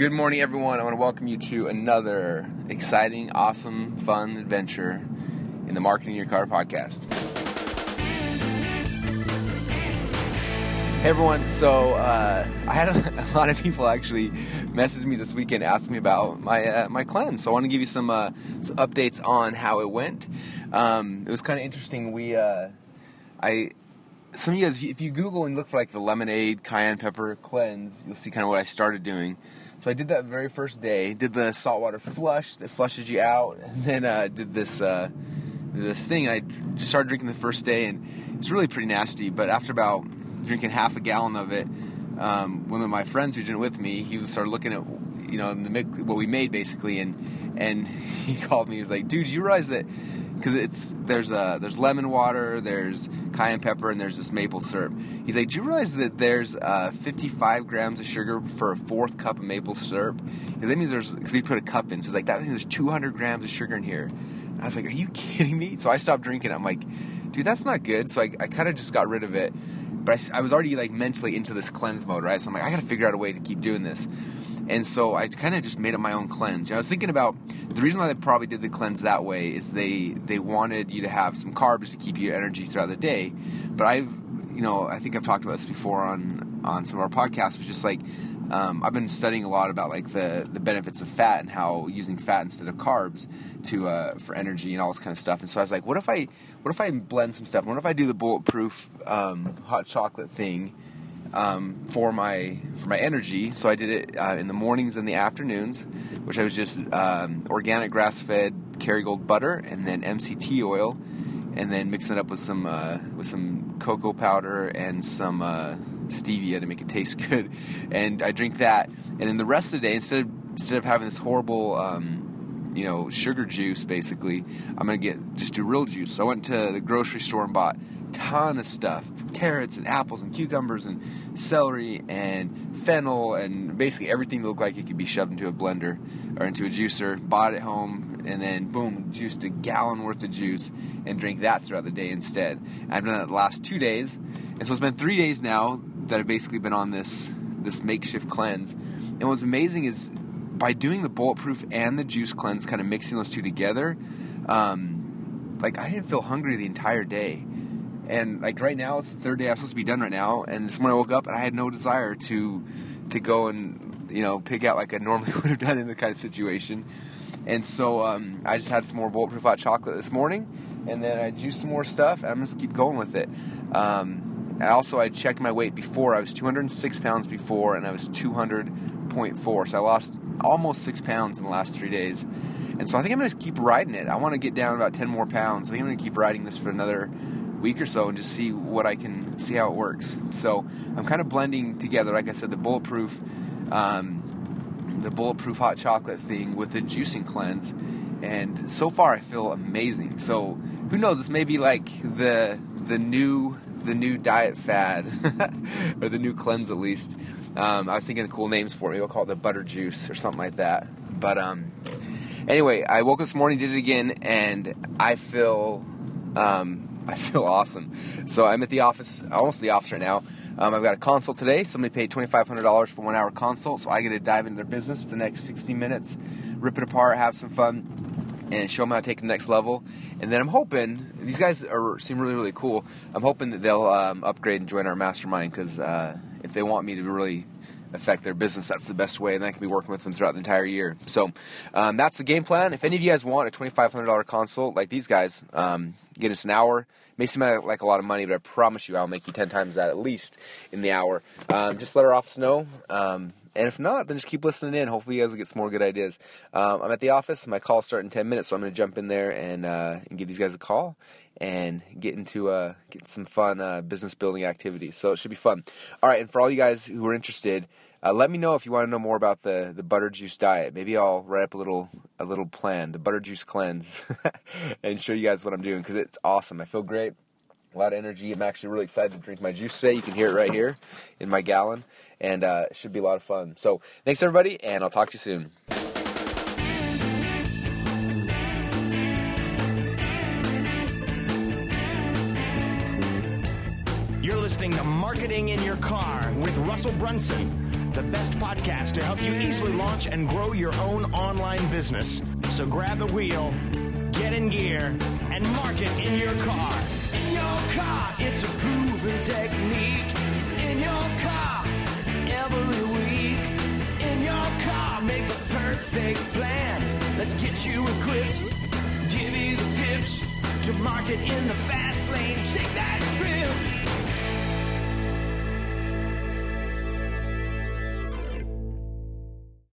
Good morning, everyone. I want to welcome you to another exciting, awesome, fun adventure in the Marketing Your Car podcast. Hey, everyone. So, uh, I had a, a, lot of people actually message me this weekend asking me about my uh, my cleanse. So, I want to give you some, uh, some updates on how it went. Um, it was kind of interesting. We, uh, I, some of you guys, if you Google and look for like the lemonade cayenne pepper cleanse, you'll see kind of what I started doing. So I did that very first day. Did the saltwater flush that flushes you out, and then uh, did this uh, this thing. I just started drinking the first day, and it's really pretty nasty. But after about drinking half a gallon of it, um, one of my friends who did it with me, he started looking at you know the, what we made basically, and and he called me. He was like, "Dude, you realize that?" Because it's there's a there's lemon water, there's cayenne pepper, and there's this maple syrup. He's like, do you realize that there's uh, 55 grams of sugar for a fourth cup of maple syrup? And that means there's because he put a cup in, so he's like that means there's 200 grams of sugar in here. And I was like, are you kidding me? So I stopped drinking. I'm like, dude, that's not good. So I, I kind of just got rid of it. But I, I was already like mentally into this cleanse mode, right? So I'm like, I got to figure out a way to keep doing this. And so I kind of just made up my own cleanse. I was thinking about the reason why they probably did the cleanse that way is they they wanted you to have some carbs to keep your energy throughout the day. But I've you know I think I've talked about this before on on some of our podcasts. Was just like um, I've been studying a lot about like the the benefits of fat and how using fat instead of carbs to uh, for energy and all this kind of stuff. And so I was like, what if I what if I blend some stuff? What if I do the bulletproof um, hot chocolate thing? Um, for my for my energy. So I did it uh, in the mornings and the afternoons, which I was just um, organic grass fed Kerrygold butter and then MCT oil, and then mixing it up with some uh, with some cocoa powder and some uh, stevia to make it taste good. And I drink that, and then the rest of the day instead of instead of having this horrible um, you know sugar juice basically i'm gonna get just do real juice so i went to the grocery store and bought ton of stuff carrots and apples and cucumbers and celery and fennel and basically everything that looked like it could be shoved into a blender or into a juicer. Bought it home and then boom, juiced a gallon worth of juice and drink that throughout the day instead. I've done that the last two days, and so it's been three days now that I've basically been on this this makeshift cleanse. And what's amazing is by doing the bulletproof and the juice cleanse, kind of mixing those two together. Um, like I didn't feel hungry the entire day and like right now, it's the third day I'm supposed to be done right now. And this morning I woke up and I had no desire to to go and you know pick out like I normally would have done in the kind of situation. And so um, I just had some more bulletproof hot chocolate this morning, and then I juiced some more stuff. And I'm just keep going with it. Um, I also I checked my weight before. I was 206 pounds before, and I was 200.4. So I lost almost six pounds in the last three days. And so I think I'm going to keep riding it. I want to get down about 10 more pounds. I think I'm going to keep riding this for another week or so and just see what I can see how it works. So I'm kind of blending together, like I said, the bulletproof, um, the bulletproof hot chocolate thing with the juicing cleanse, and so far I feel amazing. So who knows? This may be like the the new the new diet fad or the new cleanse at least. Um, I was thinking of cool names for it. Maybe we'll call it the butter juice or something like that. But um, anyway, I woke up this morning, did it again, and I feel um, I feel awesome. So I'm at the office, almost the office right now. Um, I've got a consult today. Somebody paid $2,500 for one hour consult, so I get to dive into their business for the next 60 minutes, rip it apart, have some fun, and show them how to take the next level. And then I'm hoping these guys are seem really really cool. I'm hoping that they'll um, upgrade and join our mastermind because uh, if they want me to really affect their business, that's the best way, and I can be working with them throughout the entire year. So um, that's the game plan. If any of you guys want a $2,500 consult like these guys, um, get us an hour. May seem like a lot of money, but I promise you I'll make you 10 times that at least in the hour. Um, just let our office know. Um, and if not, then just keep listening in. Hopefully, you guys will get some more good ideas. Um, I'm at the office. My call start in 10 minutes, so I'm going to jump in there and, uh, and give these guys a call and get into uh, get some fun uh, business building activities. So it should be fun. All right, and for all you guys who are interested, uh, let me know if you want to know more about the, the butter juice diet. Maybe I'll write up a little a little plan, the butter juice cleanse, and show you guys what I'm doing because it's awesome. I feel great, a lot of energy. I'm actually really excited to drink my juice today. You can hear it right here in my gallon, and uh, it should be a lot of fun. So thanks everybody, and I'll talk to you soon. You're listening to Marketing in Your Car with Russell Brunson the best podcast to help you easily launch and grow your own online business. So grab the wheel, get in gear, and market in your car. In your car, it's a proven technique. In your car, every week. In your car, make the perfect plan. Let's get you equipped, give you the tips to market in the fast lane. Take that trip